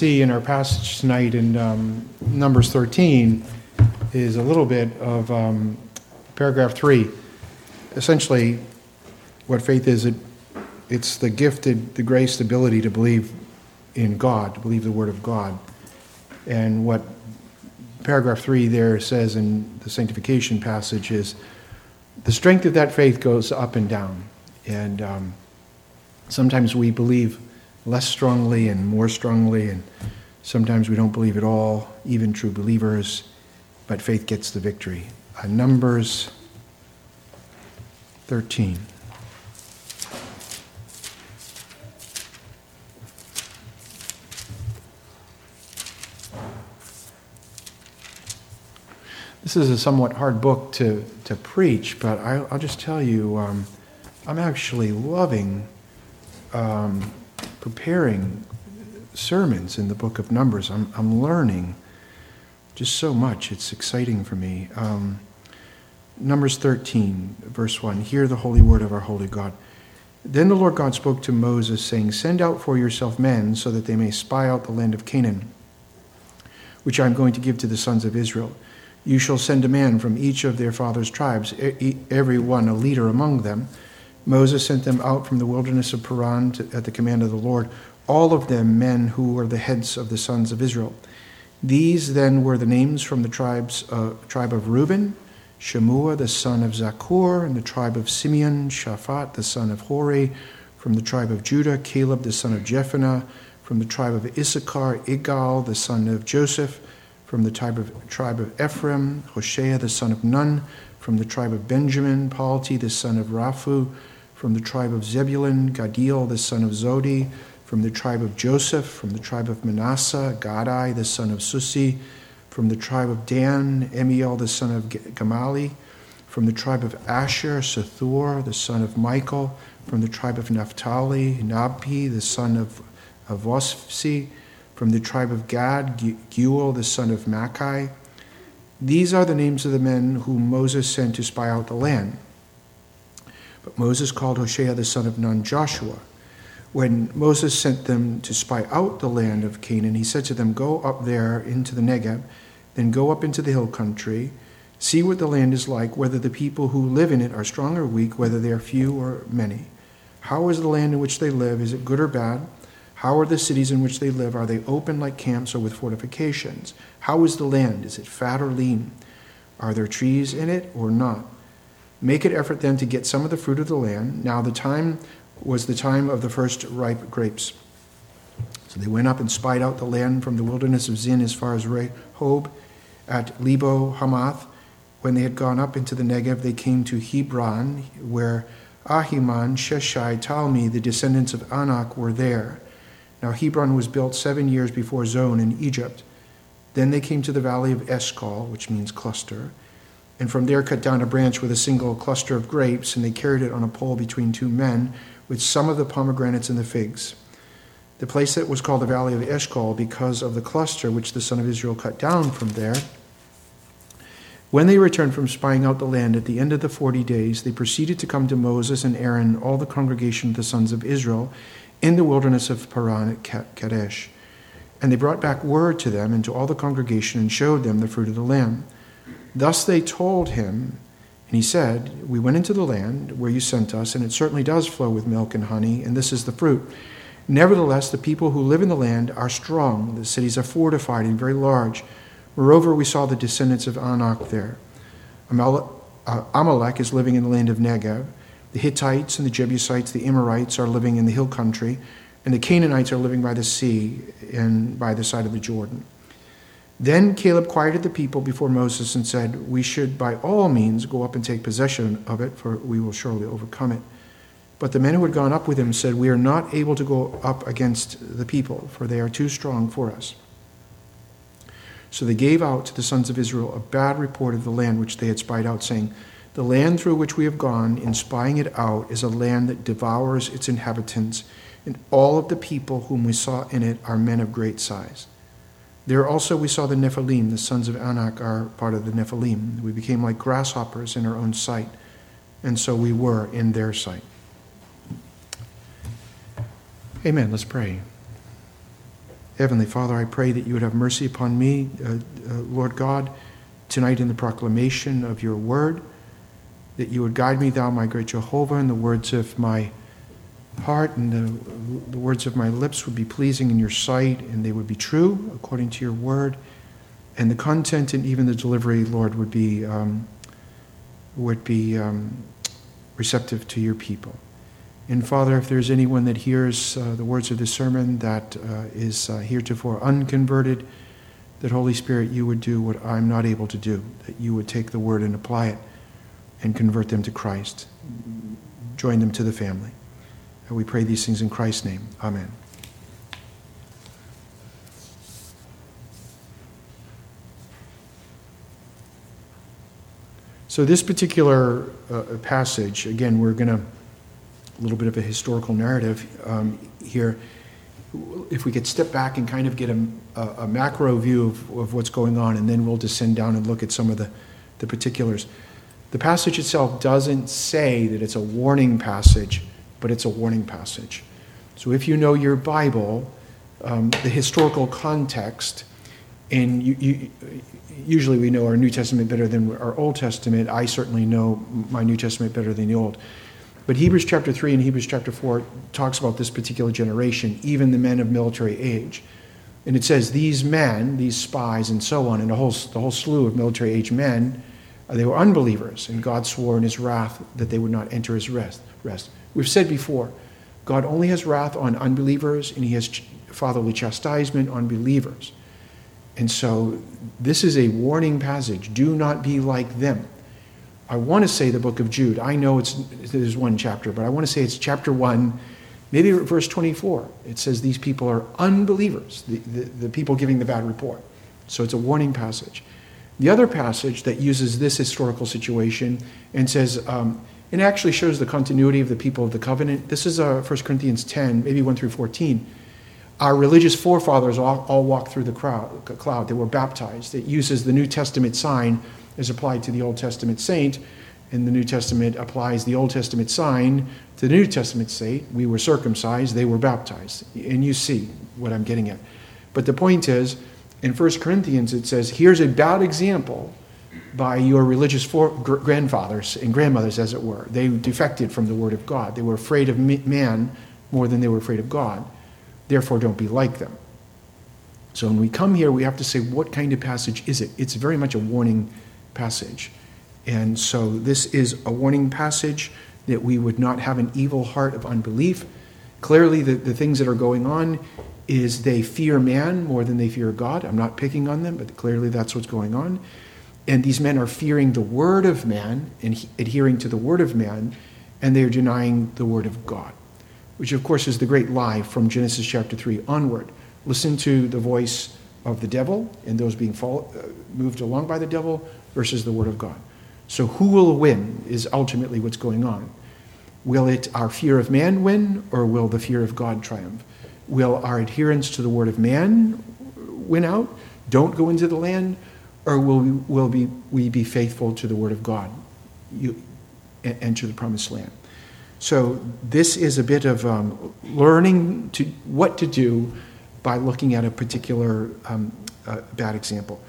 see in our passage tonight in um, Numbers 13 is a little bit of um, paragraph 3. Essentially, what faith is, it, it's the gifted, the grace, the ability to believe in God, to believe the Word of God. And what paragraph 3 there says in the sanctification passage is the strength of that faith goes up and down. And um, sometimes we believe less strongly and more strongly, and sometimes we don't believe at all, even true believers, but faith gets the victory. Uh, Numbers 13. This is a somewhat hard book to, to preach, but I, will just tell you, um, I'm actually loving um, preparing sermons in the book of Numbers. I'm, I'm learning just so much. It's exciting for me. Um, Numbers 13, verse 1 Hear the holy word of our holy God. Then the Lord God spoke to Moses, saying, Send out for yourself men so that they may spy out the land of Canaan, which I am going to give to the sons of Israel. You shall send a man from each of their father's tribes, every one a leader among them. Moses sent them out from the wilderness of Paran to, at the command of the Lord, all of them men who were the heads of the sons of Israel. These then were the names from the tribes, uh, tribe of Reuben, Shammua the son of Zaccur, and the tribe of Simeon, Shaphat the son of Hori, from the tribe of Judah, Caleb the son of Jephunneh, from the tribe of Issachar, Igal the son of Joseph, from the tribe of, tribe of Ephraim, Hoshea the son of Nun, from the tribe of Benjamin, Palti the son of Raphu, from the tribe of Zebulun, Gaddiel, the son of Sodi, from the tribe of Joseph, from the tribe of Manasseh, Gaddi the son of Susi, from the tribe of Dan, Ammiel the son of Gemalli, from the tribe of Asher, Sethur the son of Michael, from the tribe of Naphtali, Nahbi the son of, of from the tribe of Gad, Geuel, the son of Machi. These are the names of the men whom Moses sent to spy out the land. But Moses called Hoshea the son of Nun Joshua. When Moses sent them to spy out the land of Canaan, he said to them, Go up there into the Negeb, then go up into the hill country, see what the land is like, whether the people who live in it are strong or weak, whether they are few or many. How is the land in which they live? Is it good or bad? How are the cities in which they live? Are they open like camps or with fortifications? How is the land? Is it fat or lean? Are there trees in it or not? Make an effort then to get some of the fruit of the land. Now the time was the time of the first ripe grapes. So they went up and spied out the land from the wilderness of Zin as far as Rehob at Lebo Hamath. When they had gone up into the Negev, they came to Hebron, where Ahiman, Sheshai, Talmi, the descendants of Anak, were there. Now Hebron was built seven years before Zoan in Egypt. Then they came to the valley of Eshcol, which means cluster, and from there cut down a branch with a single cluster of grapes, and they carried it on a pole between two men, with some of the pomegranates and the figs. The place that was called the valley of Eshcol because of the cluster which the son of Israel cut down from there. When they returned from spying out the land at the end of the forty days, they proceeded to come to Moses and Aaron, all the congregation of the sons of Israel, in the wilderness of Paran at Kadesh. And they brought back word to them and to all the congregation and showed them the fruit of the land. Thus they told him, and he said, We went into the land where you sent us, and it certainly does flow with milk and honey, and this is the fruit. Nevertheless, the people who live in the land are strong, the cities are fortified and very large. Moreover, we saw the descendants of Anak there. Uh, Amalek is living in the land of Negev. The Hittites and the Jebusites, the Amorites are living in the hill country, and the Canaanites are living by the sea and by the side of the Jordan. Then Caleb quieted the people before Moses and said, We should by all means go up and take possession of it, for we will surely overcome it. But the men who had gone up with him said, We are not able to go up against the people, for they are too strong for us. So they gave out to the sons of Israel a bad report of the land which they had spied out, saying, the land through which we have gone in spying it out is a land that devours its inhabitants, and all of the people whom we saw in it are men of great size. There also we saw the Nephilim, the sons of Anak are part of the Nephilim. We became like grasshoppers in our own sight, and so we were in their sight. Amen. Let's pray. Heavenly Father, I pray that you would have mercy upon me, uh, uh, Lord God, tonight in the proclamation of your word, that you would guide me, thou my great Jehovah, in the words of my heart and the, the words of my lips would be pleasing in your sight and they would be true according to your word. And the content and even the delivery, Lord, would be, um, would be um, receptive to your people. And Father, if there's anyone that hears uh, the words of this sermon that uh, is uh, heretofore unconverted, that Holy Spirit, you would do what I'm not able to do, that you would take the word and apply it and convert them to Christ, join them to the family. And we pray these things in Christ's name. Amen. So, this particular uh, passage, again, we're going to a little bit of a historical narrative um, here. If we could step back and kind of get a, a, macro view of, of, what's going on, and then we'll descend down and look at some of the, the particulars. The passage itself doesn't say that it's a warning passage, but it's a warning passage. So if you know your Bible, um, the historical context, and you, you, usually we know our New Testament better than our Old Testament. I certainly know my New Testament better than the Old. But Hebrews chapter 3 and Hebrews chapter 4 talks about this particular generation, even the men of military age. And it says, These men, these spies, and so on, and the whole, the whole slew of military age men, uh, they were unbelievers, and God swore in his wrath that they would not enter his rest. rest. We've said before, God only has wrath on unbelievers, and he has fatherly chastisement on believers. And so this is a warning passage. Do not be like them. I want to say the book of Jude. I know it's there's one chapter, but I want to say it's chapter one, maybe verse 24. It says these people are unbelievers, the, the, the people giving the bad report. So it's a warning passage. The other passage that uses this historical situation and says, um, it actually shows the continuity of the people of the covenant. This is uh, 1 Corinthians 10, maybe 1 through 14. Our religious forefathers all, all walked through the crowd, cloud. They were baptized. It uses the New Testament sign as applied to the Old Testament saint, and the New Testament applies the Old Testament sign to the New Testament saint. We were circumcised, they were baptized. And you see what I'm getting at. But the point is, in 1 Corinthians, it says, here's a bad example by your religious for- grandfathers and grandmothers, as it were. They defected from the Word of God. They were afraid of man more than they were afraid of God. Therefore, don't be like them. So when we come here, we have to say, what kind of passage is it? It's very much a warning passage. And so this is a warning passage that we would not have an evil heart of unbelief. Clearly, the, the things that are going on is they fear man more than they fear God. I'm not picking on them, but clearly that's what's going on. And these men are fearing the word of man and adhering to the word of man, and they are denying the word of God, which of course is the great lie from Genesis chapter 3 onward. Listen to the voice of the devil and those being fall, uh, moved along by the devil versus the Word of God. So, who will win is ultimately what's going on. Will it our fear of man win, or will the fear of God triumph? Will our adherence to the Word of man win out? Don't go into the land, or will we, will be, we be faithful to the Word of God? You to the promised land. So, this is a bit of um, learning to, what to do by looking at a particular um, uh, bad example.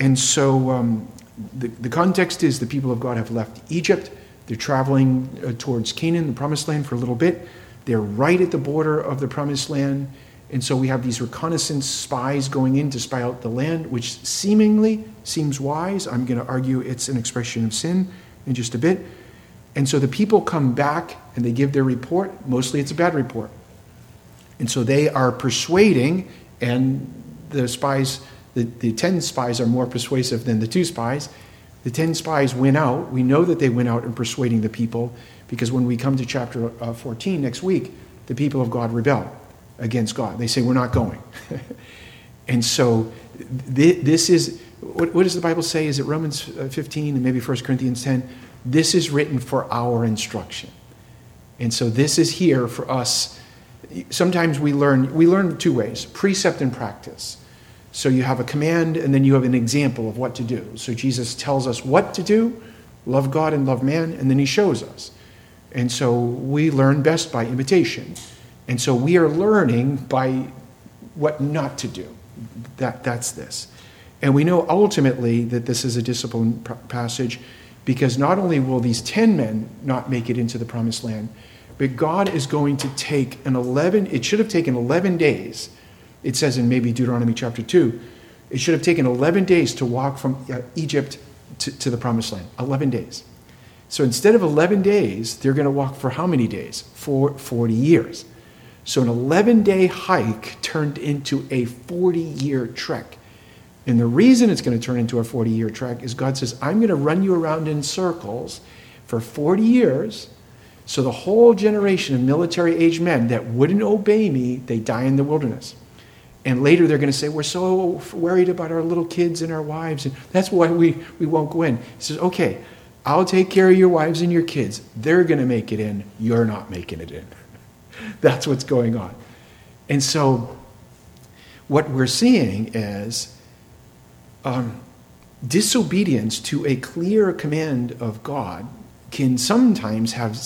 And so, um, the, the context is the people of God have left Egypt. They're traveling uh, towards Canaan, the promised land, for a little bit. They're right at the border of the promised land. And so we have these reconnaissance spies going in to spy out the land, which seemingly seems wise. I'm going to argue it's an expression of sin in just a bit. And so the people come back and they give their report. Mostly it's a bad report. And so they are persuading, and the spies the, the 10 spies are more persuasive than the two spies. The 10 spies went out. We know that they went out and persuading the people because when we come to chapter uh, 14 next week, the people of God rebel against God. They say, We're not going. and so th- this is what, what, does the Bible say? Is it Romans uh, 15 and maybe 1 Corinthians 10? This is written for our instruction. And so this is here for us. Sometimes we learn we learn two ways, precept and practice. So you have a command and then you have an example of what to do. So Jesus tells us what to do love God and love man, and then he shows us. And so we learn best by imitation. And so we are learning by what not to do. That, that's this. And we know ultimately that this is a discipline passage because not only will these 10 men not make it into the promised land, but God is going to take an 11, it should have taken 11 days. It says in maybe Deuteronomy chapter 2, it should have taken 11 days to walk from uh, Egypt to, to the promised land. 11 days. So instead of 11 days, they're going to walk for how many days? For 40 years. So an 11 day hike turned into a 40 year trek. And the reason it's going to turn into a 40 year trek is God says, I'm going to run you around in circles for 40 years. So the whole generation of military age men that wouldn't obey me, they die in the wilderness. And later they're going to say, We're so worried about our little kids and our wives, and that's why we, we won't go in. He says, Okay, I'll take care of your wives and your kids. They're going to make it in. You're not making it in. that's what's going on. And so what we're seeing is um, disobedience to a clear command of God can sometimes have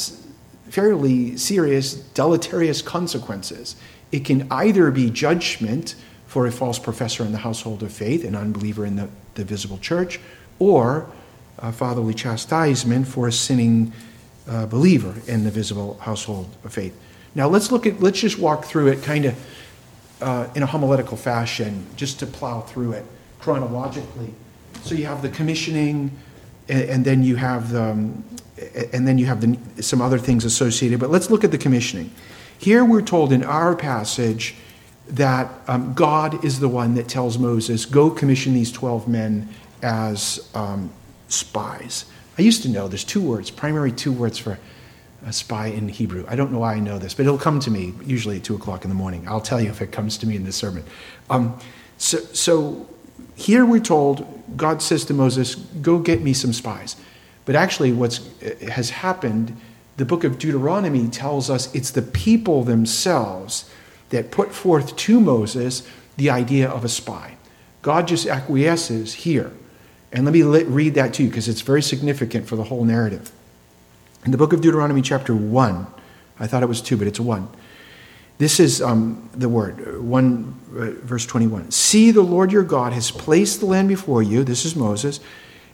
fairly serious deleterious consequences. It can either be judgment for a false professor in the household of faith, an unbeliever in the, the visible church, or a fatherly chastisement for a sinning uh, believer in the visible household of faith. Now let's look at let's just walk through it kind of uh, in a homiletical fashion, just to plow through it chronologically. So you have the commissioning, and, and then you have the, um, and then you have the, some other things associated. But let's look at the commissioning. Here we're told in our passage that um, God is the one that tells Moses, "Go commission these twelve men as um, spies." I used to know there's two words, primary two words for a spy in Hebrew. I don't know why I know this, but it'll come to me usually at two o'clock in the morning. I'll tell you if it comes to me in this sermon. Um, so, so here we're told God says to Moses, Go get me some spies. But actually, what has happened, the book of Deuteronomy tells us it's the people themselves that put forth to Moses the idea of a spy. God just acquiesces here. And let me read that to you because it's very significant for the whole narrative. In the book of Deuteronomy, chapter 1, I thought it was 2, but it's 1. This is um, the word, 1 uh, verse 21. See, the Lord your God has placed the land before you, this is Moses,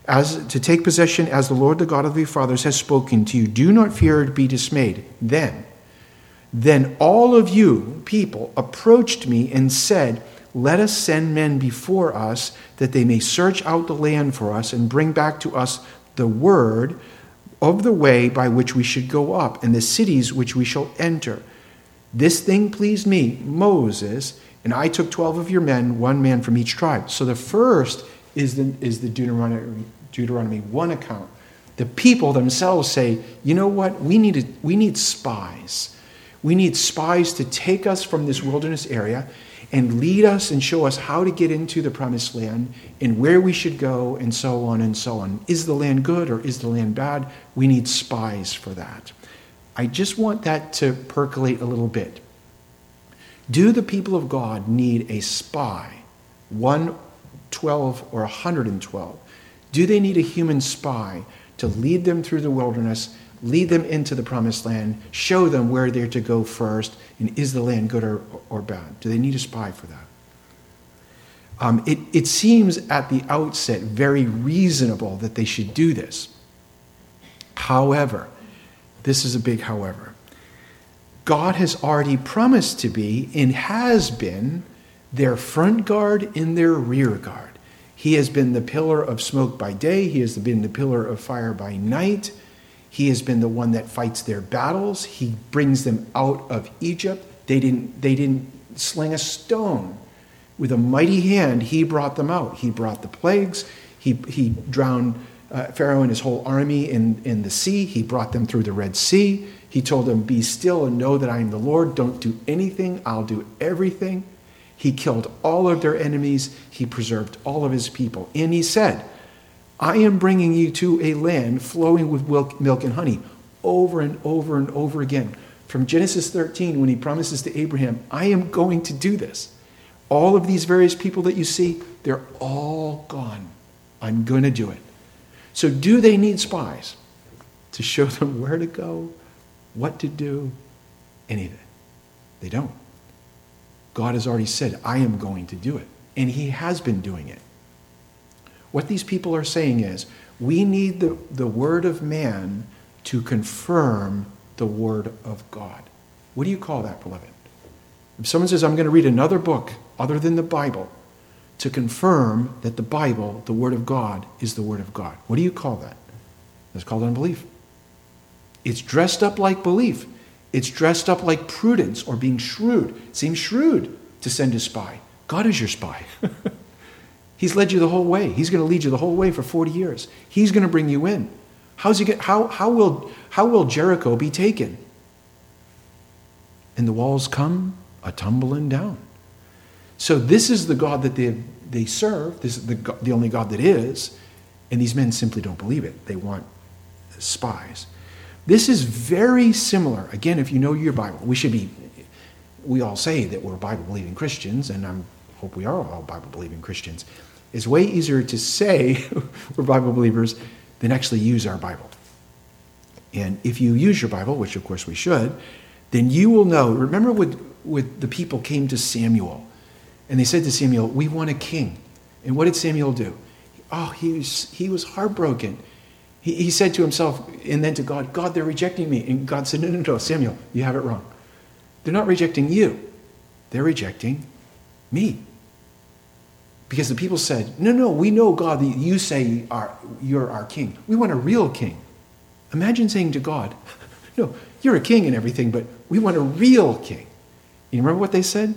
as to take possession as the Lord the God of your fathers has spoken to you. Do not fear or be dismayed. Then, then all of you people approached me and said, Let us send men before us that they may search out the land for us and bring back to us the word of the way by which we should go up and the cities which we shall enter. This thing pleased me, Moses, and I took 12 of your men, one man from each tribe. So the first is the, is the Deuteronomy, Deuteronomy 1 account. The people themselves say, you know what? We need, a, we need spies. We need spies to take us from this wilderness area and lead us and show us how to get into the promised land and where we should go and so on and so on. Is the land good or is the land bad? We need spies for that. I just want that to percolate a little bit. Do the people of God need a spy, 112 or 112? Do they need a human spy to lead them through the wilderness, lead them into the promised land, show them where they're to go first, and is the land good or, or bad? Do they need a spy for that? Um, it, it seems at the outset very reasonable that they should do this. However, this is a big however. God has already promised to be and has been their front guard and their rear guard. He has been the pillar of smoke by day, He has been the pillar of fire by night. He has been the one that fights their battles. He brings them out of Egypt. They didn't, they didn't sling a stone. With a mighty hand, he brought them out. He brought the plagues. He, he drowned uh, Pharaoh and his whole army in, in the sea. He brought them through the Red Sea. He told them, Be still and know that I am the Lord. Don't do anything, I'll do everything. He killed all of their enemies. He preserved all of his people. And he said, I am bringing you to a land flowing with milk and honey over and over and over again. From Genesis 13, when he promises to Abraham, I am going to do this. All of these various people that you see, they're all gone. I'm going to do it. So, do they need spies to show them where to go, what to do, anything? They don't. God has already said, I am going to do it. And He has been doing it. What these people are saying is, we need the, the word of man to confirm the word of God. What do you call that, beloved? If someone says, I'm going to read another book other than the Bible to confirm that the Bible, the Word of God, is the Word of God, what do you call that? That's called unbelief. It's dressed up like belief. It's dressed up like prudence or being shrewd. It seems shrewd to send a spy. God is your spy. He's led you the whole way. He's going to lead you the whole way for 40 years. He's going to bring you in. How's he get, how, how, will, how will Jericho be taken? And the walls come a tumbling down. So this is the God that they, they serve. This is the, the only God that is. And these men simply don't believe it. They want spies. This is very similar. Again, if you know your Bible, we should be, we all say that we're Bible believing Christians, and I hope we are all Bible believing Christians. It's way easier to say we're Bible believers than actually use our Bible. And if you use your Bible, which of course we should, then you will know. Remember when, when the people came to Samuel and they said to Samuel, We want a king. And what did Samuel do? Oh, he was, he was heartbroken. He, he said to himself and then to God, God, they're rejecting me. And God said, No, no, no, Samuel, you have it wrong. They're not rejecting you, they're rejecting me. Because the people said, No, no, we know, God, you say are, you're our king. We want a real king. Imagine saying to God, No, you're a king and everything, but we want a real king. You remember what they said?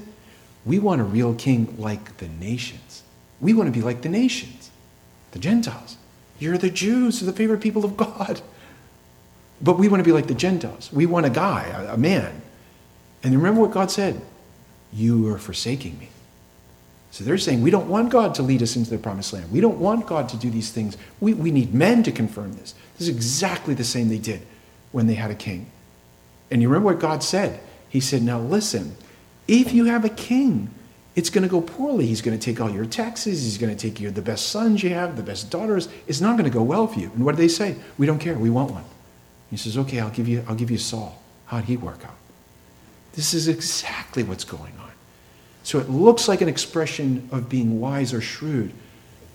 We want a real king like the nations. We want to be like the nations, the Gentiles. You're the Jews, the favorite people of God. But we want to be like the Gentiles. We want a guy, a, man. And remember what God said? You are forsaking me. So they're saying we don't want God to lead us into the promised land. We don't want God to do these things. We, we need men to confirm this. This is exactly the same they did when they had a king. And you remember what God said? He said, Now listen, if you have a king, it's going to go poorly. He's going to take all your taxes. He's going to take your, the best sons you have, the best daughters. It's not going to go well for you. And what do they say? We don't care. We want one. He says, okay, I'll give you, I'll give you Saul. How'd he work out? This is exactly what's going on. So it looks like an expression of being wise or shrewd,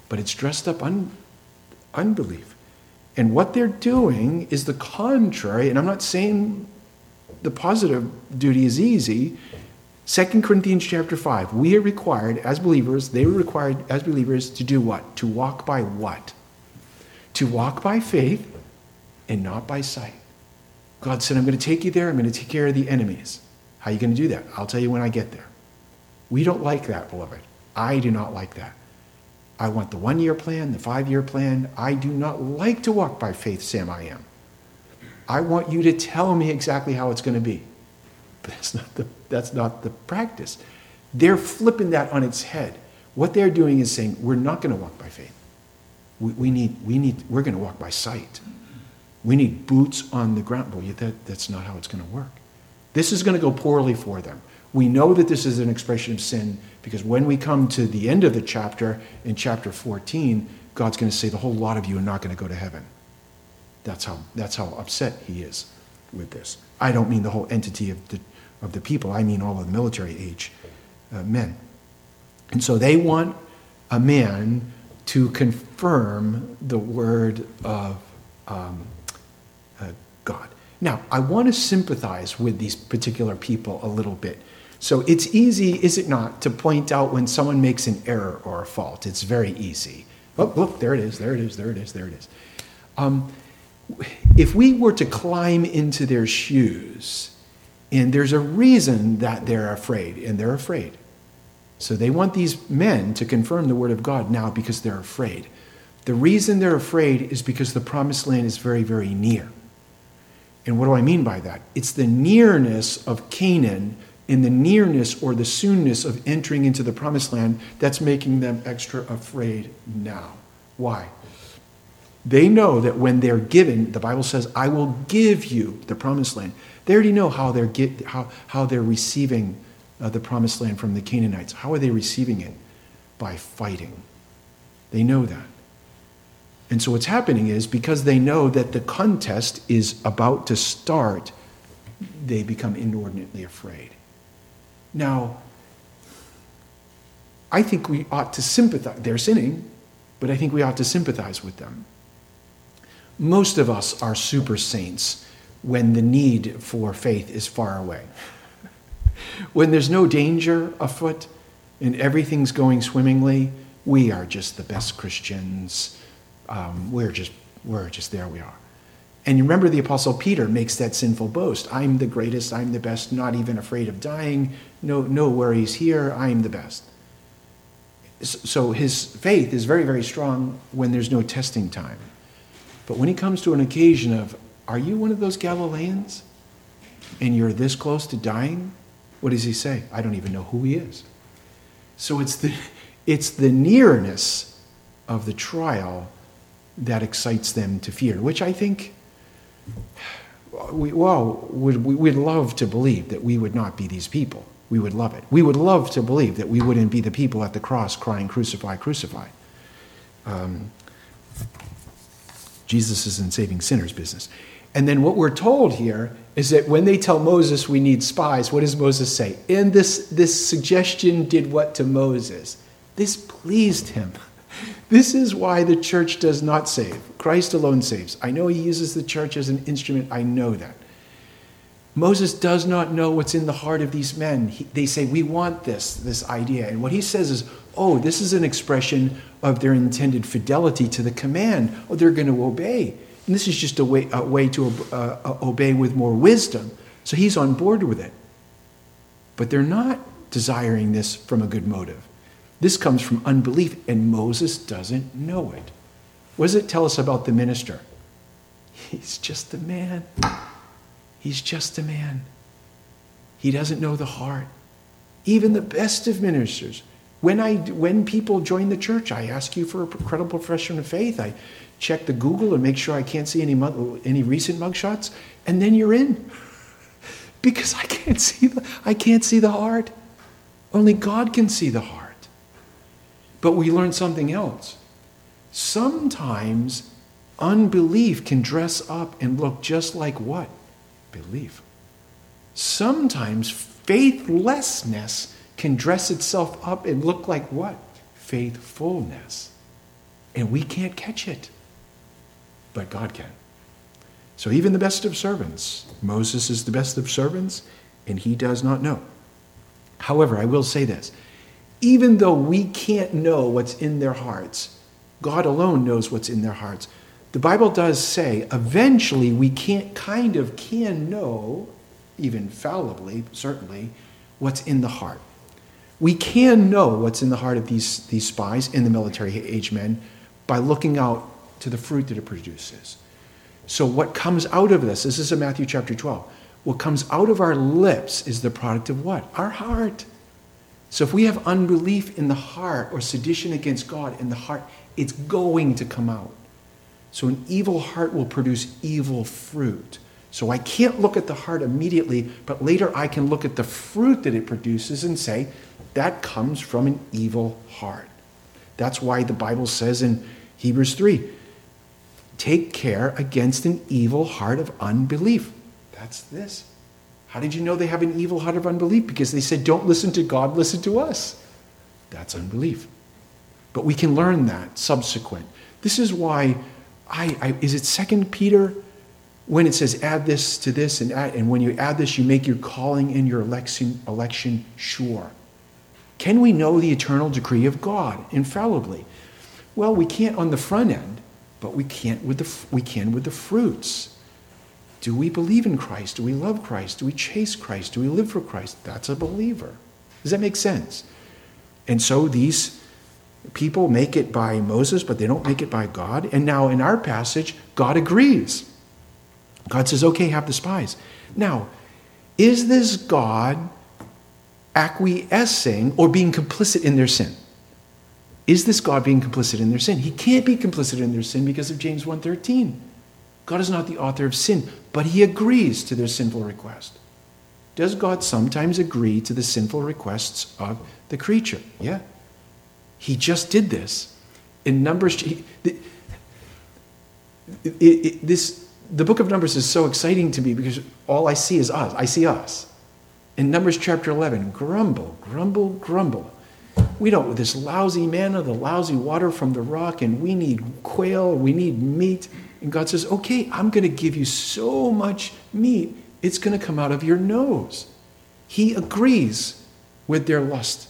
but it's dressed up un, unbelief. And what they're doing is the contrary. And I'm not saying the positive duty is easy. 2 Corinthians chapter 5, we are required as believers, they were required as believers to do what? To walk by what? To walk by faith and not by sight. God said, I'm going to take you there. I'm going to take care of the enemies. How are you going to do that? I'll tell you when I get there. We don't like that, beloved. I do not like that. I want the one year plan, the five year plan. I do not like to walk by faith, Sam, I am. I want you to tell me exactly how it's going to be. But that's not the, that's not the practice. They're flipping that on its head. What they're doing is saying, we're not going to walk by faith. We, we, need, we need, we're going to walk by sight. We need boots on the ground. Well, that, that's not how it's going to work. This is going to go poorly for them. We know that this is an expression of sin because when we come to the end of the chapter, in chapter 14, God's going to say, the whole lot of you are not going to go to heaven. That's how, that's how upset he is with this. I don't mean the whole entity of the, of the people, I mean all of the military age uh, men. And so they want a man to confirm the word of um, uh, God. Now, I want to sympathize with these particular people a little bit. So it's easy, is it not, to point out when someone makes an error or a fault? It's very easy. Oh, look, there it is, there it is, there it is, there it is. Um, if we were to climb into their shoes, and there's a reason that they're afraid, and they're afraid. So they want these men to confirm the word of God now because they're afraid. The reason they're afraid is because the promised land is very, very near. And what do I mean by that? It's the nearness of Canaan in the nearness or the soonness of entering into the promised land that's making them extra afraid now. Why? They know that when they're given, the Bible says, I will give you the promised land. They already know how they're, get, how, how they're receiving uh, the promised land from the Canaanites. How are they receiving it? By fighting. They know that. And so what's happening is because they know that the contest is about to start, they become inordinately afraid. Now, I think we ought to sympathize. They're sinning, but I think we ought to sympathize with them. Most of us are super saints when the need for faith is far away. when there's no danger afoot and everything's going swimmingly, we are just the best Christians. Um, we're just we're just there we are. And you remember the Apostle Peter makes that sinful boast I'm the greatest, I'm the best, not even afraid of dying, no, no worries here, I'm the best. So his faith is very, very strong when there's no testing time. But when he comes to an occasion of, Are you one of those Galileans? And you're this close to dying? What does he say? I don't even know who he is. So it's the, it's the nearness of the trial that excites them to fear, which I think, we, well, we'd, we'd love to believe that we would not be these people. We would love it. We would love to believe that we wouldn't be the people at the cross crying, Crucify, crucify. Um, Jesus is in saving sinners business. And then what we're told here is that when they tell Moses we need spies, what does Moses say? And this, this suggestion did what to Moses? This pleased him. This is why the church does not save. Christ alone saves. I know he uses the church as an instrument. I know that. Moses does not know what's in the heart of these men. He, they say, We want this, this idea. And what he says is, Oh, this is an expression of their intended fidelity to the command. Oh, they're going to obey. And this is just a way, a way to uh, uh, obey with more wisdom. So he's on board with it. But they're not desiring this from a good motive. This comes from unbelief, and Moses doesn't know it. What does it tell us about the minister? He's just a man. He's just a man. He doesn't know the heart. Even the best of ministers. When, I, when people join the church, I ask you for a credible profession of faith. I check the Google and make sure I can't see any, any recent mugshots, and then you're in. because I can't, see the, I can't see the heart. Only God can see the heart. But we learn something else. Sometimes unbelief can dress up and look just like what? Belief. Sometimes faithlessness can dress itself up and look like what? Faithfulness. And we can't catch it. But God can. So even the best of servants, Moses is the best of servants, and he does not know. However, I will say this even though we can't know what's in their hearts, God alone knows what's in their hearts. The Bible does say eventually we can't kind of can know, even fallibly, certainly, what's in the heart. We can know what's in the heart of these, these spies and the military age men by looking out to the fruit that it produces. So, what comes out of this, this is in Matthew chapter 12, what comes out of our lips is the product of what? Our heart. So if we have unbelief in the heart or sedition against God in the heart, it's going to come out. So an evil heart will produce evil fruit. So I can't look at the heart immediately, but later I can look at the fruit that it produces and say, that comes from an evil heart. That's why the Bible says in Hebrews 3 take care against an evil heart of unbelief. That's this. How did you know they have an evil heart of unbelief? Because they said, don't listen to God, listen to us. That's unbelief. But we can learn that subsequent. This is why I, I is it second Peter when it says add this to this and add, and when you add this, you make your calling and your election, election sure. Can we know the eternal decree of God infallibly? Well, we can't on the front end, but we can't with the we can with the fruits. Do we believe in Christ? Do we love Christ? Do we chase Christ? Do we live for Christ? That's a believer. Does that make sense? And so these people make it by Moses, but they don't make it by God. And now in our passage, God agrees. God says, okay, have the spies. Now, is this God acquiescing or being complicit in their sin? Is this God being complicit in their sin? He can't be complicit in their sin because of James 1:13. God is not the author of sin, but he agrees to their sinful request. Does God sometimes agree to the sinful requests of the creature? Yeah. He just did this. In Numbers, he, the, it, it, this, the book of Numbers is so exciting to me because all I see is us. I see us. In Numbers chapter 11, grumble, grumble, grumble. we don't, this lousy manna, the lousy water from the rock, and we need quail, we need meat. And God says, okay, I'm going to give you so much meat, it's going to come out of your nose. He agrees with their lust.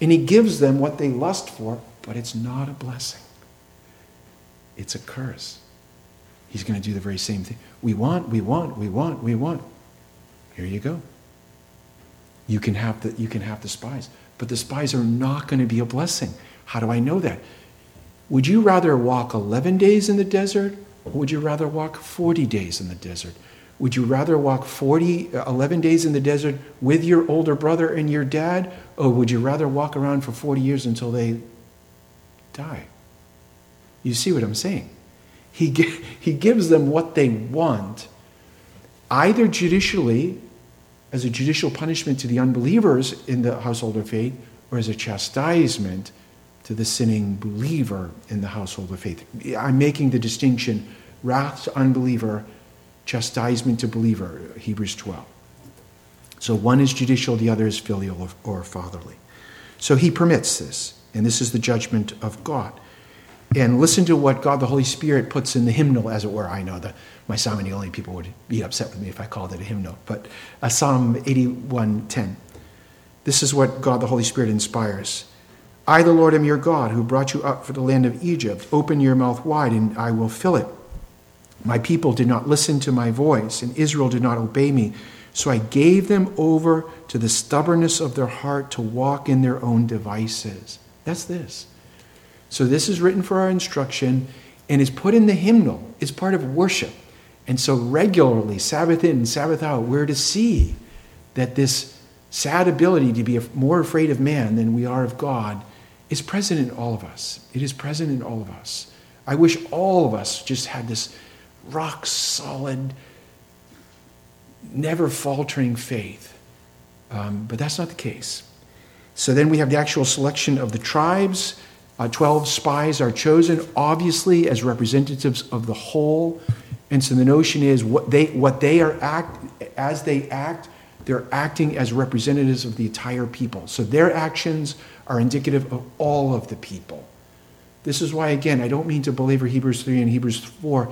And He gives them what they lust for, but it's not a blessing, it's a curse. He's going to do the very same thing. We want, we want, we want, we want. Here you go. You can have the, you can have the spies, but the spies are not going to be a blessing. How do I know that? Would you rather walk 11 days in the desert or would you rather walk 40 days in the desert? Would you rather walk 40, uh, 11 days in the desert with your older brother and your dad, or would you rather walk around for 40 years until they die? You see what I'm saying? He, he gives them what they want, either judicially, as a judicial punishment to the unbelievers in the household of faith, or as a chastisement to the sinning believer in the household of faith. I'm making the distinction wrath to unbeliever, chastisement to believer, Hebrews 12. So one is judicial, the other is filial or fatherly. So he permits this, and this is the judgment of God and listen to what God the Holy Spirit puts in the hymnal, as it were. I know that my psalm and the only people would be upset with me if I called it a hymnal, but a Psalm 81:10. This is what God the Holy Spirit inspires. I, the Lord, am your God, who brought you up from the land of Egypt. Open your mouth wide, and I will fill it. My people did not listen to my voice, and Israel did not obey me. So I gave them over to the stubbornness of their heart to walk in their own devices. That's this. So this is written for our instruction and is put in the hymnal. It's part of worship. And so regularly, Sabbath in, Sabbath out, we're to see that this sad ability to be more afraid of man than we are of God is present in all of us. It is present in all of us. I wish all of us just had this rock solid, never faltering faith. Um, but that's not the case. So then we have the actual selection of the tribes. Uh, 12 spies are chosen, obviously, as representatives of the whole. And so the notion is what they, what they are act, as they act, they're acting as representatives of the entire people. So their actions are indicative of all of the people. This is why, again, I don't mean to belabor Hebrews 3 and Hebrews 4.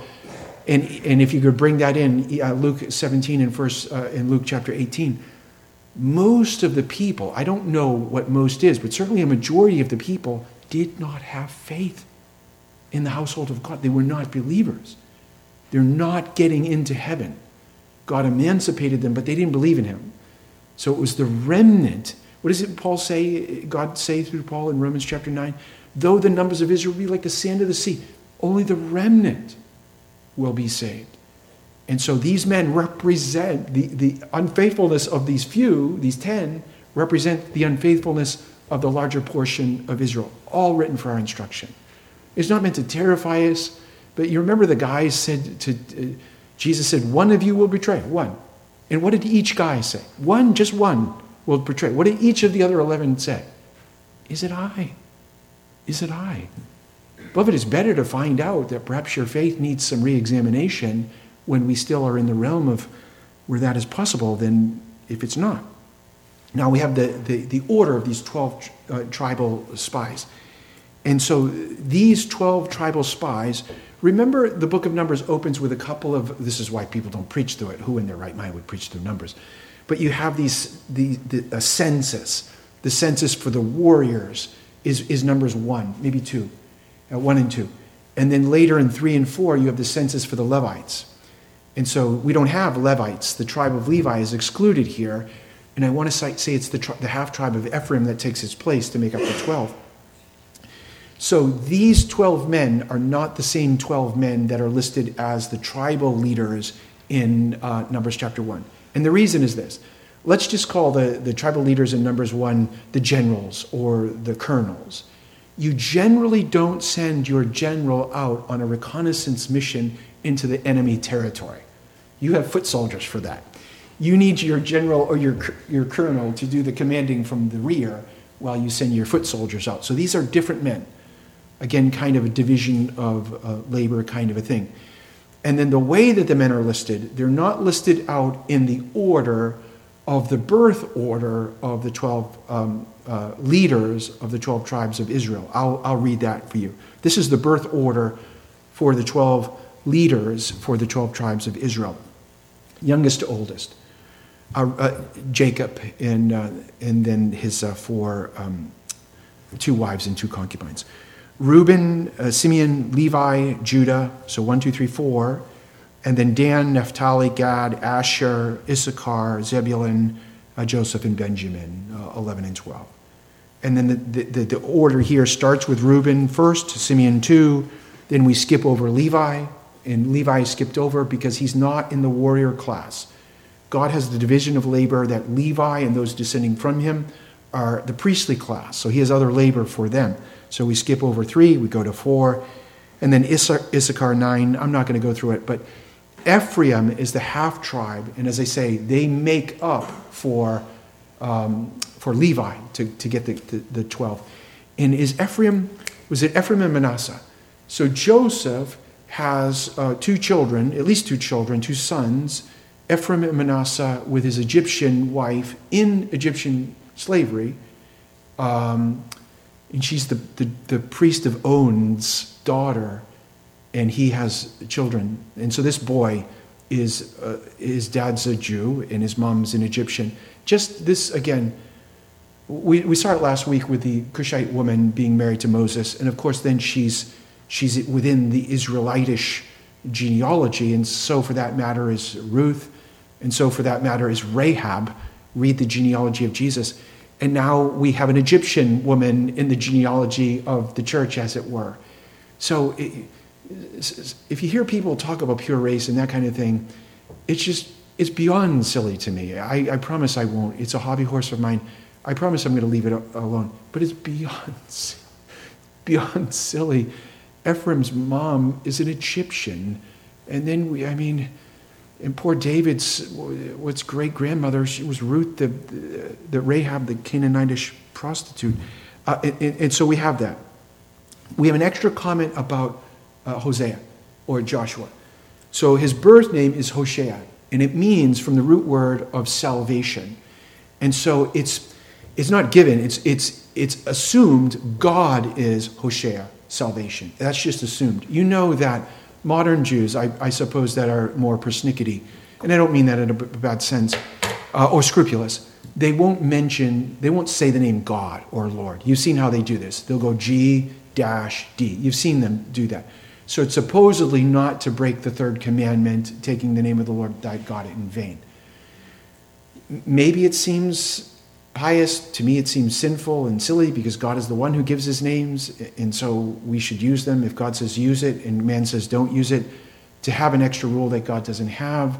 And, and if you could bring that in, uh, Luke 17 and first uh, in Luke chapter 18, most of the people, I don't know what most is, but certainly a majority of the people did not have faith in the household of God. They were not believers. They're not getting into heaven. God emancipated them, but they didn't believe in him. So it was the remnant. What does it Paul say, God say through Paul in Romans chapter 9? Though the numbers of Israel be like the sand of the sea, only the remnant will be saved. And so these men represent the, the unfaithfulness of these few, these ten, represent the unfaithfulness of the larger portion of Israel, all written for our instruction. It's not meant to terrify us, but you remember the guys said to uh, Jesus said, "One of you will betray." One, and what did each guy say? One, just one, will betray. What did each of the other eleven say? Is it I? Is it I? Beloved, it's better to find out that perhaps your faith needs some re-examination when we still are in the realm of where that is possible than if it's not. Now we have the, the, the order of these 12 uh, tribal spies. And so these 12 tribal spies, remember the book of Numbers opens with a couple of, this is why people don't preach through it. Who in their right mind would preach through Numbers? But you have these, the, the a census. The census for the warriors is, is Numbers 1, maybe 2, uh, 1 and 2. And then later in 3 and 4, you have the census for the Levites. And so we don't have Levites. The tribe of Levi is excluded here. And I want to say it's the, the half tribe of Ephraim that takes its place to make up the 12. So these 12 men are not the same 12 men that are listed as the tribal leaders in uh, Numbers chapter 1. And the reason is this let's just call the, the tribal leaders in Numbers 1 the generals or the colonels. You generally don't send your general out on a reconnaissance mission into the enemy territory. You have foot soldiers for that you need your general or your, your colonel to do the commanding from the rear while you send your foot soldiers out. So these are different men. Again, kind of a division of uh, labor kind of a thing. And then the way that the men are listed, they're not listed out in the order of the birth order of the 12 um, uh, leaders of the 12 tribes of Israel. I'll, I'll read that for you. This is the birth order for the 12 leaders for the 12 tribes of Israel, youngest to oldest. Uh, uh, Jacob and, uh, and then his uh, four, um, two wives and two concubines. Reuben, uh, Simeon, Levi, Judah, so one, two, three, four, and then Dan, Naphtali, Gad, Asher, Issachar, Zebulun, uh, Joseph, and Benjamin, 11 and 12. And then the, the, the order here starts with Reuben first, Simeon two, then we skip over Levi, and Levi is skipped over because he's not in the warrior class. God has the division of labor that Levi and those descending from him are the priestly class, so he has other labor for them. So we skip over three, we go to four, and then Issachar nine. I'm not going to go through it, but Ephraim is the half tribe, and as I say, they make up for, um, for Levi to, to get the, the, the 12. And is Ephraim, was it Ephraim and Manasseh? So Joseph has uh, two children, at least two children, two sons, Ephraim and Manasseh, with his Egyptian wife in Egyptian slavery. Um, and she's the, the, the, priest of On's daughter, and he has children. And so this boy is, uh, his dad's a Jew, and his mom's an Egyptian. Just this, again, we, we saw it last week with the Cushite woman being married to Moses, and of course, then she's she's within the Israelitish genealogy, and so for that matter is Ruth, and so for that matter is Rahab. Read the genealogy of Jesus. And now we have an Egyptian woman in the genealogy of the church, as it were. So if you hear people talk about pure race and that kind of thing, it's just, it's beyond silly to me. I, I promise I won't. It's a hobby horse of mine. I promise I'm going to leave it alone. But it's beyond, beyond silly Ephraim's mom is an Egyptian. And then we, I mean, and poor David's, what's great grandmother, she was Ruth, the, the Rahab, the Canaanitish prostitute. Uh, and, and, so we have that. We have an extra comment about uh, Hosea or Joshua. So his birth name is Hoshea, and it means from the root word of salvation. And so it's, it's not given, it's, it's, it's assumed God is Hoshea salvation. That's just assumed. You know that modern Jews, I, I suppose, that are more persnickety, and I don't mean that in a bad sense, uh, or scrupulous, they won't mention, they won't say the name God or Lord. You've seen how they do this. They'll go G dash D. You've seen them do that. So it's supposedly not to break the third commandment, taking the name of the Lord thy God in vain. Maybe it seems pious. To me, it seems sinful and silly because God is the one who gives his names, and so we should use them. If God says use it and man says don't use it, to have an extra rule that God doesn't have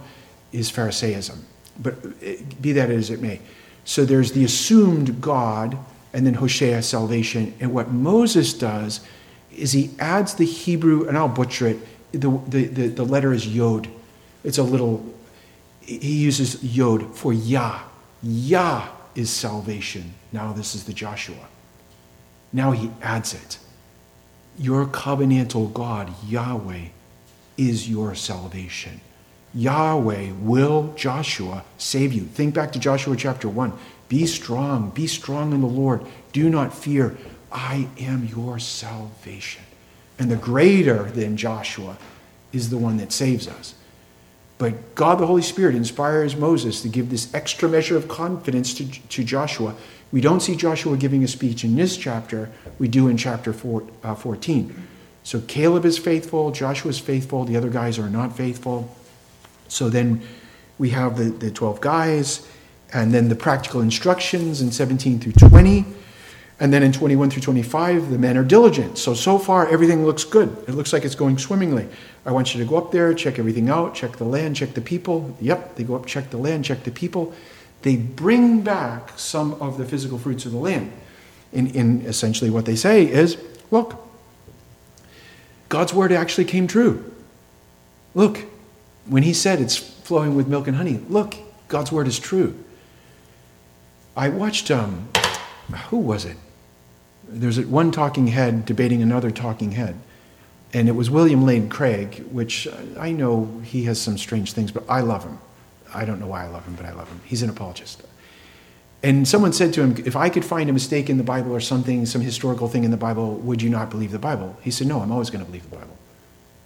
is Pharisaism. But eh, be that as it may. So there's the assumed God and then Hosea salvation. And what Moses does is he adds the Hebrew, and I'll butcher it, the, the, the, the letter is Yod. It's a little, he uses Yod for Yah. Yah is salvation. Now this is the Joshua. Now he adds it. Your covenantal God, Yahweh, is your salvation. Yahweh will, Joshua, save you. Think back to Joshua chapter 1. Be strong, be strong in the Lord. Do not fear. I am your salvation. And the greater than Joshua is the one that saves us. But God the Holy Spirit inspires Moses to give this extra measure of confidence to, to Joshua. We don't see Joshua giving a speech in this chapter, we do in chapter four, uh, 14. So Caleb is faithful, Joshua is faithful, the other guys are not faithful. So then we have the, the 12 guys, and then the practical instructions in 17 through 20. And then in 21 through 25, the men are diligent. So, so far, everything looks good. It looks like it's going swimmingly. I want you to go up there, check everything out, check the land, check the people. Yep, they go up, check the land, check the people. They bring back some of the physical fruits of the land. In, in essentially what they say is look, God's word actually came true. Look, when he said it's flowing with milk and honey, look, God's word is true. I watched, um, who was it? There's one talking head debating another talking head. And it was William Lane Craig, which I know he has some strange things, but I love him. I don't know why I love him, but I love him. He's an apologist. And someone said to him, If I could find a mistake in the Bible or something, some historical thing in the Bible, would you not believe the Bible? He said, No, I'm always going to believe the Bible.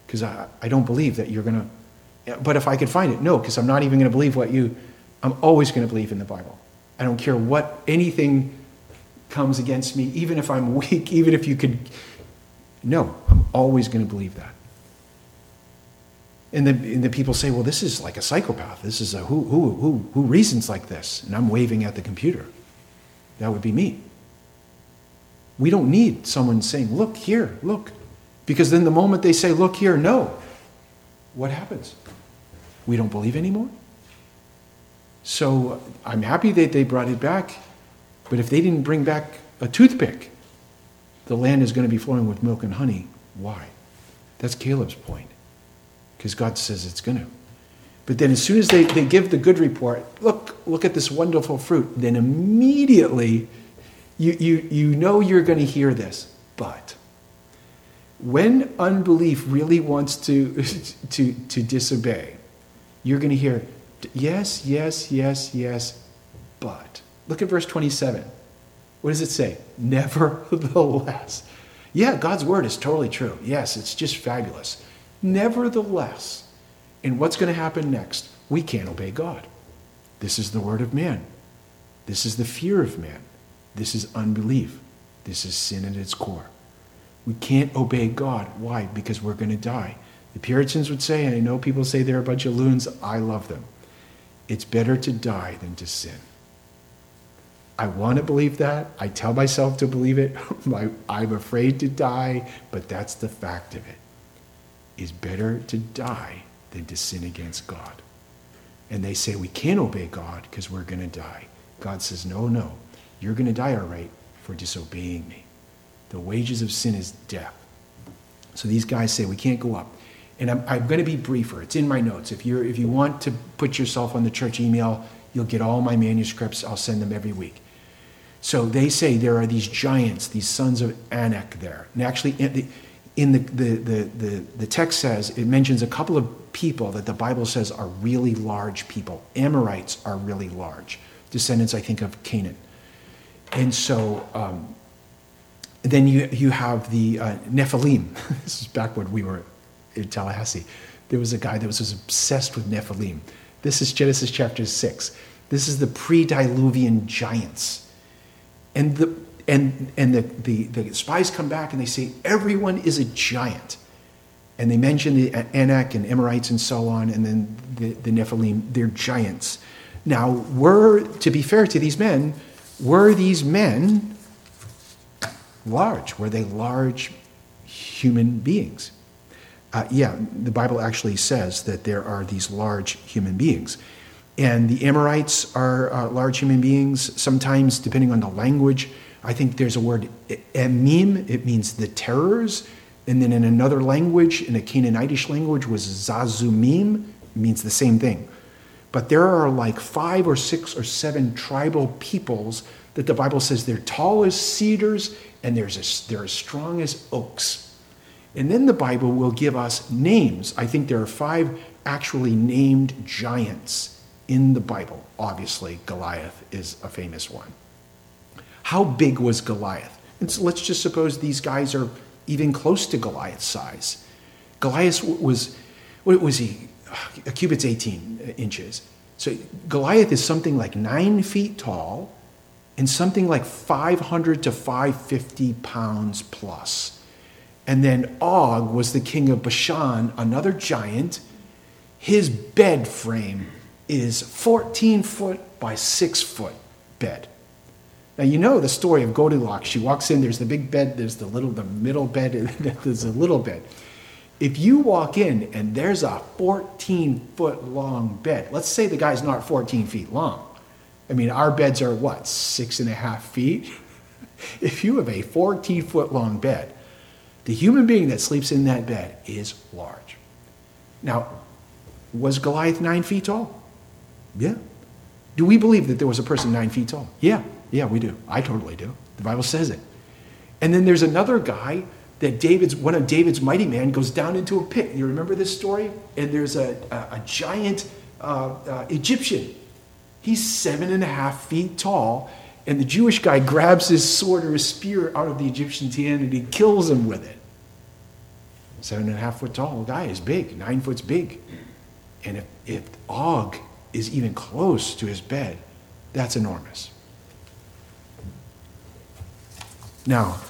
Because I, I don't believe that you're going to. But if I could find it, no, because I'm not even going to believe what you. I'm always going to believe in the Bible. I don't care what anything comes against me, even if I'm weak, even if you could. No, I'm always going to believe that. And the, and the people say, well, this is like a psychopath. This is a who, who, who, who reasons like this? And I'm waving at the computer. That would be me. We don't need someone saying, look here, look. Because then the moment they say, look here, no, what happens? We don't believe anymore. So uh, I'm happy that they brought it back, but if they didn't bring back a toothpick, the land is going to be flowing with milk and honey. Why? That's Caleb's point because God says it's going to. But then as soon as they, they give the good report, look, look at this wonderful fruit, then immediately you, you, you know you're going to hear this. But when unbelief really wants to, to, to disobey, you're going to hear, yes, yes, yes, yes, but. Look at verse 27. What does it say? Nevertheless. Yeah, God's word is totally true. Yes, it's just fabulous. Nevertheless, and what's going to happen next? We can't obey God. This is the word of man. This is the fear of man. This is unbelief. This is sin at its core. We can't obey God. Why? Because we're going to die. The Puritans would say, and I know people say they're a bunch of loons, I love them. It's better to die than to sin. I want to believe that. I tell myself to believe it. I'm afraid to die, but that's the fact of it. it is better to die than to sin against God. And they say we can't obey God because we're going to die. God says, no, no, you're going to die all right for disobeying me. The wages of sin is death. So these guys say we can't go up. And I'm, I'm going to be briefer. It's in my notes. If, you're, if you want to put yourself on the church email, you'll get all my manuscripts. I'll send them every week. So they say there are these giants, these sons of Anak there. And actually, in the, the, the, the, the text says, it mentions a couple of people that the Bible says are really large people. Amorites are really large, descendants, I think, of Canaan. And so um, then you, you have the uh, Nephilim. this is back when we were in Tallahassee. There was a guy that was, was obsessed with Nephilim. This is Genesis chapter 6. This is the pre diluvian giants. And the, and, and the, the, the spies come back and they say, everyone is a giant. And they mention the Anak and Amorites and so on, and then the, the Nephilim, they're giants. Now, were, to be fair to these men, were these men large? Were they large human beings? Uh, yeah, the Bible actually says that there are these large human beings. And the Amorites are uh, large human beings, sometimes, depending on the language, I think there's a word emim, it means the terrors. And then in another language, in a Canaanitish language, was zazumim, it means the same thing. But there are like five or six or seven tribal peoples that the Bible says they're tall as cedars and they're as, they're as strong as oaks. And then the Bible will give us names. I think there are five actually named giants in the Bible. Obviously, Goliath is a famous one. How big was Goliath? And so let's just suppose these guys are even close to Goliath's size. Goliath was, what was he? A cubit's 18 inches. So Goliath is something like nine feet tall and something like 500 to 550 pounds plus. And then Og was the king of Bashan, another giant. His bed frame is 14 foot by 6 foot bed. Now you know the story of Goldilocks. She walks in, there's the big bed, there's the little, the middle bed, there's a little bed. If you walk in and there's a 14 foot long bed, let's say the guy's not 14 feet long. I mean, our beds are what, six and a half feet? If you have a 14 foot long bed, the human being that sleeps in that bed is large. Now, was Goliath nine feet tall? Yeah. Do we believe that there was a person nine feet tall? Yeah. Yeah, we do. I totally do. The Bible says it. And then there's another guy that David's one of David's mighty men goes down into a pit. You remember this story? And there's a, a, a giant uh, uh, Egyptian. He's seven and a half feet tall, and the Jewish guy grabs his sword or his spear out of the Egyptian's hand and he kills him with it. Seven and a half foot tall guy is big, nine foot's big. And if, if Og is even close to his bed, that's enormous. Now,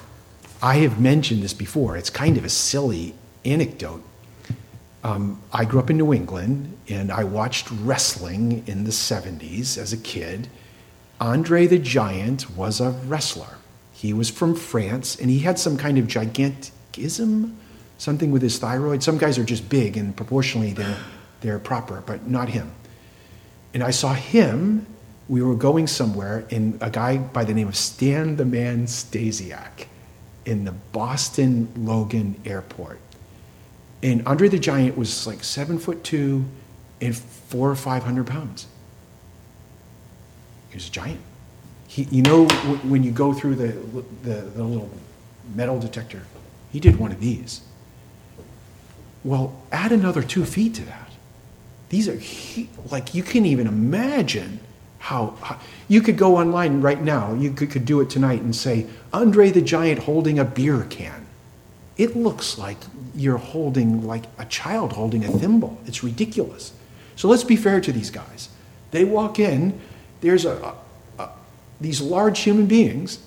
I have mentioned this before. It's kind of a silly anecdote. Um, I grew up in New England and I watched wrestling in the 70s as a kid. Andre the Giant was a wrestler. He was from France and he had some kind of gigantism, something with his thyroid. Some guys are just big and proportionally they're, they're proper, but not him. And I saw him, we were going somewhere, and a guy by the name of Stan the Man Stasiak in the Boston Logan Airport. And Andre the Giant was like seven foot two and four or five hundred pounds. He was a giant. He, you know, when you go through the, the, the little metal detector, he did one of these. Well, add another two feet to that. These are like you can't even imagine how, how, you could go online right now. You could, could do it tonight and say Andre the Giant holding a beer can. It looks like you're holding like a child holding a thimble. It's ridiculous. So let's be fair to these guys. They walk in. There's a, a, a these large human beings,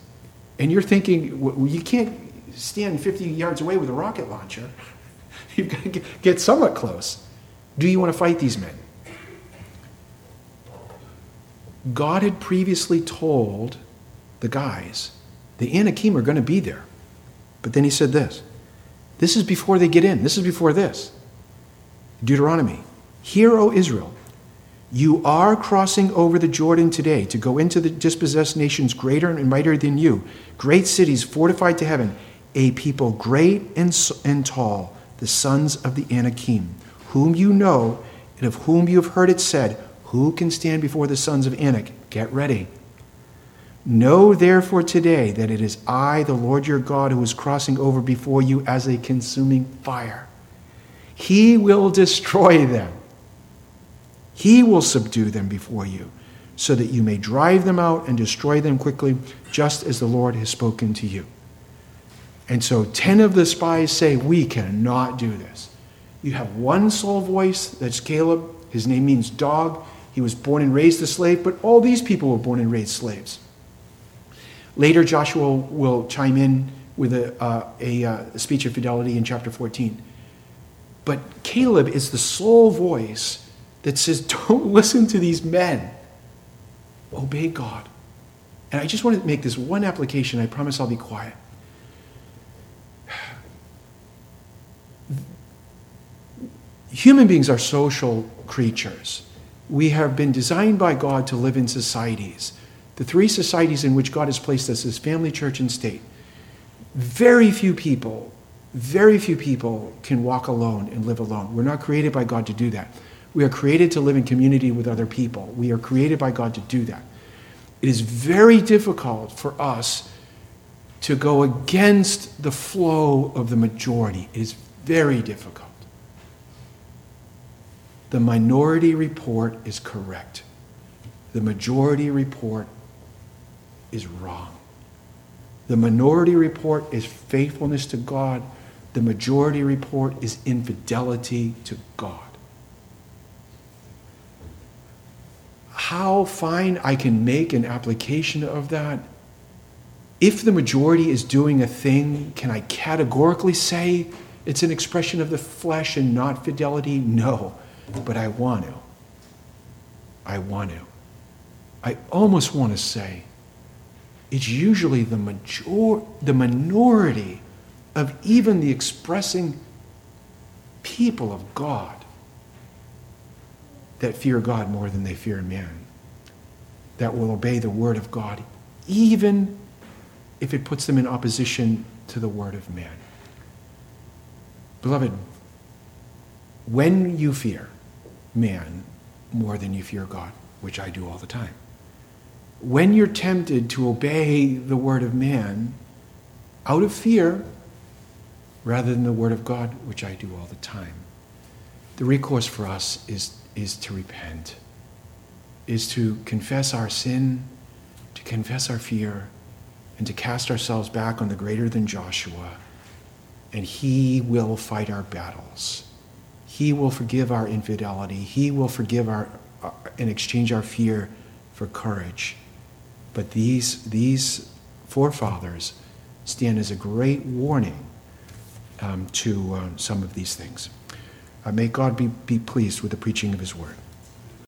and you're thinking well, you can't stand 50 yards away with a rocket launcher. You've got to get somewhat close. Do you want to fight these men? God had previously told the guys the Anakim are going to be there. But then he said this this is before they get in, this is before this. Deuteronomy Hear, O Israel, you are crossing over the Jordan today to go into the dispossessed nations greater and mightier than you, great cities fortified to heaven, a people great and, and tall, the sons of the Anakim whom you know, and of whom you have heard it said, Who can stand before the sons of Anak? Get ready. Know therefore today that it is I, the Lord your God, who is crossing over before you as a consuming fire. He will destroy them. He will subdue them before you, so that you may drive them out and destroy them quickly, just as the Lord has spoken to you. And so ten of the spies say, We cannot do this. You have one sole voice, that's Caleb. His name means dog. He was born and raised a slave, but all these people were born and raised slaves. Later, Joshua will chime in with a, uh, a, uh, speech of fidelity in chapter 14. But Caleb is the sole voice that says, Don't listen to these men. Obey God. And I just want to make this one application. I promise I'll be quiet. Human beings are social creatures. We have been designed by God to live in societies. The three societies in which God has placed us is family, church, and state. Very few people, very few people can walk alone and live alone. We're not created by God to do that. We are created to live in community with other people. We are created by God to do that. It is very difficult for us to go against the flow of the majority. It is very difficult the minority report is correct. The majority report is wrong. The minority report is faithfulness to God. The majority report is infidelity to God. How fine I can make an application of that? If the majority is doing a thing, can I categorically say it's an expression of the flesh and not fidelity? No but I want to. I want to. I almost want to say it's usually the, major, the minority of even the expressing people of God that fear God more than they fear man, that will obey the word of God, even if it puts them in opposition to the word of man. Beloved, when you fear, man more than you fear God, which I do all the time. When you're tempted to obey the word of man out of fear rather than the word of God, which I do all the time, the recourse for us is, is to repent, is to confess our sin, to confess our fear, and to cast ourselves back on the greater than Joshua. And he will fight our battles. He will forgive our infidelity. He will forgive our, and exchange our fear for courage. But these, these forefathers stand as a great warning um, to uh, some of these things. Uh, may God be, be pleased with the preaching of his word.